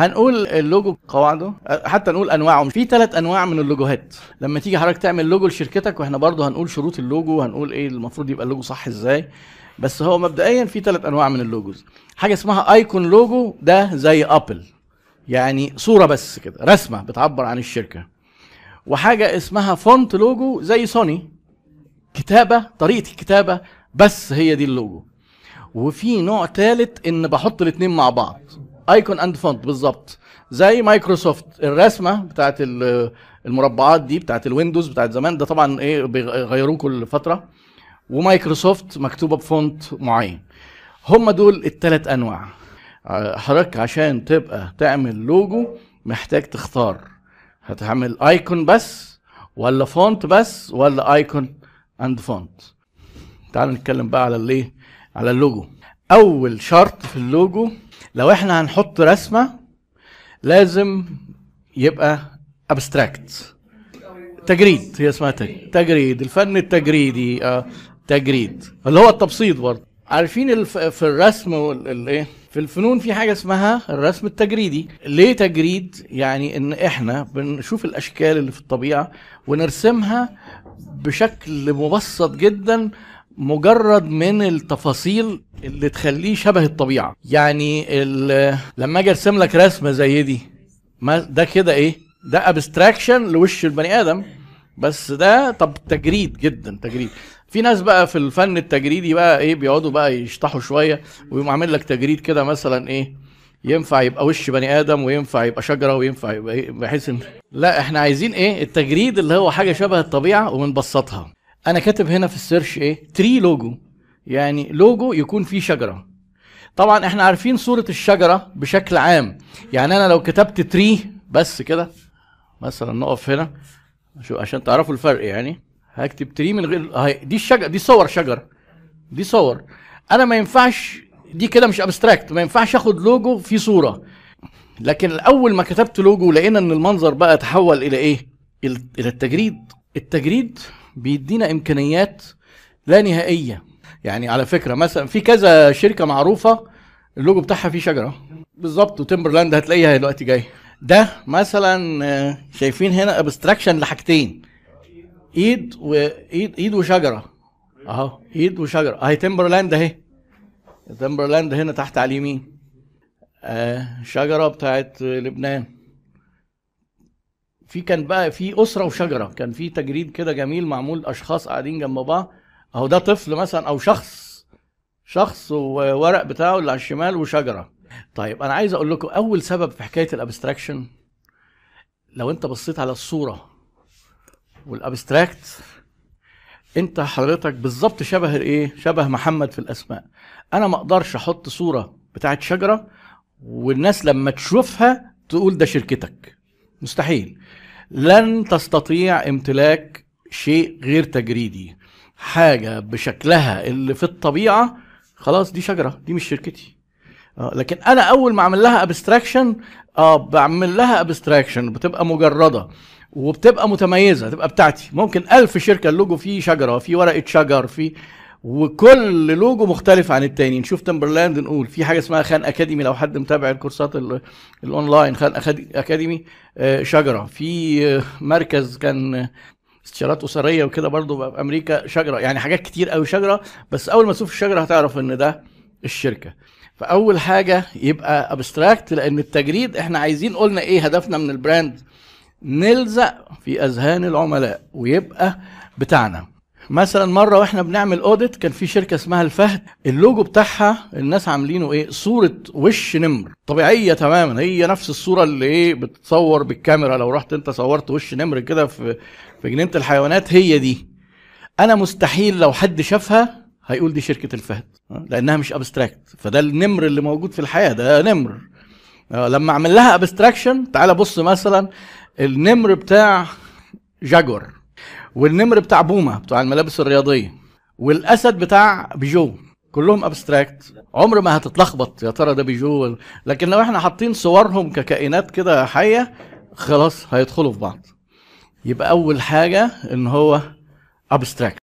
هنقول اللوجو قواعده حتى نقول أنواعه. في ثلاث أنواع من ال logoهات. لما تيجي حضرتك تعمل لوجو لشركتك وإحنا برضه هنقول شروط اللوجو وهنقول إيه المفروض يبقى اللوجو صح إزاي. بس هو مبدئيا في ثلاث أنواع من ال logos. حاجة اسمها icon logo ده زي Apple يعني صورة بس كده رسمة بتعبر عن الشركة. وحاجة اسمها font logo زي سوني كتابة طريقة الكتابة بس هي دي اللوجو. وفي نوع ثالث إن بحط الاثنين مع بعض. icon and font بالظبط زي مايكروسوفت الرسمة بتاعت ال- المربعات دي بتاعت الويندوز بتاعت زمان ده طبعا إيه بيغيروه كل فترة. ومايكروسوفت مكتوبة ب font معين. هم دول الثلاث انواع. ع- حضرتك عشان تبقى تعمل لوجو محتاج تختار. هتعمل icon بس ولا font بس ولا icon and font. تعالوا نتكلم بقى على الايه على اللوجو. أول شرط في اللوجو لو إحنا هنحط رسمة لازم يبقى abstract تجريد هي اسمها تج- تجريد الفن التجريدي آه تجريد. اللي هو التبسيط برضه. عارفين الف... في الرسم والايه في الفنون في حاجة اسمها الرسم التجريدي. ليه تجريد؟ يعني إن إحنا بنشوف الأشكال اللي في الطبيعة ونرسمها بشكل مبسط جدا مجرد من التفاصيل اللي تخليه شبه الطبيعة. يعني لما أجي أرسم لك رسمة زي دي ما ده كده إيه؟ ده ابستراكشن لوش البني آدم. بس ده طب تجريد جدا تجريد. في ناس بقى في الفن التجريدي بقى إيه بيقعدوا بقى يشطحوا شوية ويقوم عامل لك تجريد كده مثلا إيه ينفع يبقى وش بني آدم وينفع يبقى شجرة وينفع يبقى إيه بحيث إن لا إحنا عايزين إيه التجريد اللي هو حاجة شبه الطبيعة وبنبسطها. أنا كاتب هنا في ال search إيه؟ tree logo يعني لوجو يكون فيه شجرة. طبعا إحنا عارفين صورة الشجرة بشكل عام. يعني أنا لو كتبت tree بس كده مثلا نقف هنا عشان تعرفوا الفرق يعني. هكتب tree من غير دي الشجر دي صور شجر دي صور. أنا ما ينفعش دي كده مش abstract ما ينفعش آخد لوجو فيه صورة. لكن أول ما كتبت لوجو لقينا إن المنظر بقى تحول إلى إيه؟ ال- إلى التجريد. التجريد بيدينا إمكانيات لا نهائية. يعني على فكرة مثلا في كذا شركة معروفة اللوجو بتاعها فيه شجرة. بالظبط وتمبرلاند هتلاقيها دلوقتي جاي. ده مثلا آه، شايفين هنا abstraction لحاجتين. إيد وايد إيد وشجرة. أهو إيد وشجرة. أهي تمبرلاند أهي. تمبرلاند هنا تحت على اليمين. آه شجرة بتاعت لبنان. في كان بقى في أسرة وشجرة. كان في تجريد كده جميل معمول أشخاص قاعدين جنب بعض. أهو ده طفل مثلا أو شخص شخص وورق بتاعه اللي على الشمال وشجرة. طيب أنا عايز أقول لكم أول سبب في حكاية ال abstraction لو أنت بصيت على الصورة وال abstract أنت حضرتك بالظبط شبه الايه شبه محمد في الأسماء. أنا ما أقدرش أحط صورة بتاعت شجرة والناس لما تشوفها تقول ده شركتك. مستحيل. لن تستطيع امتلاك شيء غير تجريدي. حاجة بشكلها اللي في الطبيعة خلاص دي شجرة دي مش شركتي. آه، لكن أنا أول ما أعمل لها abstraction آه بعمل لها abstraction بتبقى مجردة وبتبقى متميزة تبقى بتاعتي. ممكن ألف شركة اللوجو فيه شجرة فيه ورقة شجر فيه وكل لوجو مختلف عن التاني. نشوف تمبرلاند نقول في حاجة اسمها خان أكاديمي لو حد متابع الكورسات ال- الاونلاين خان أكاديمي آه، شجرة. في آه، مركز كان استشارات أسرية وكده برضو في أمريكا شجرة. يعني حاجات كتير قوي شجرة بس أول ما تشوف الشجرة هتعرف إن ده الشركة. فأول حاجة يبقى abstract لأن التجريد إحنا عايزين قلنا إيه هدفنا من ال brand؟ نلزق في أذهان العملاء ويبقى بتاعنا. مثلا مرة وإحنا بنعمل audit كان في شركة اسمها الفهد. اللوجو بتاعها الناس عاملينه إيه؟ صورة وش نمر. طبيعية تماما. هي نفس الصورة اللي إيه؟ بتتصور بالكاميرا. لو رحت أنت صورت وش نمر كده في في جنينة الحيوانات هي دي. أنا مستحيل لو حد شافها هيقول دي شركة الفهد لأنها مش abstract فده النمر اللي موجود في الحياة ده نمر. آه، لما أعمل لها abstraction تعال بص مثلا النمر بتاع جاكوار والنمر بتاع بوما بتاع الملابس الرياضية والأسد بتاع بيجو كلهم abstract عمر ما هتتلخبط يا ترى ده بيجو لكن لو إحنا حاطين صورهم ككائنات كده حية خلاص هيدخلوا في بعض. يبقى أول حاجة إن هو abstract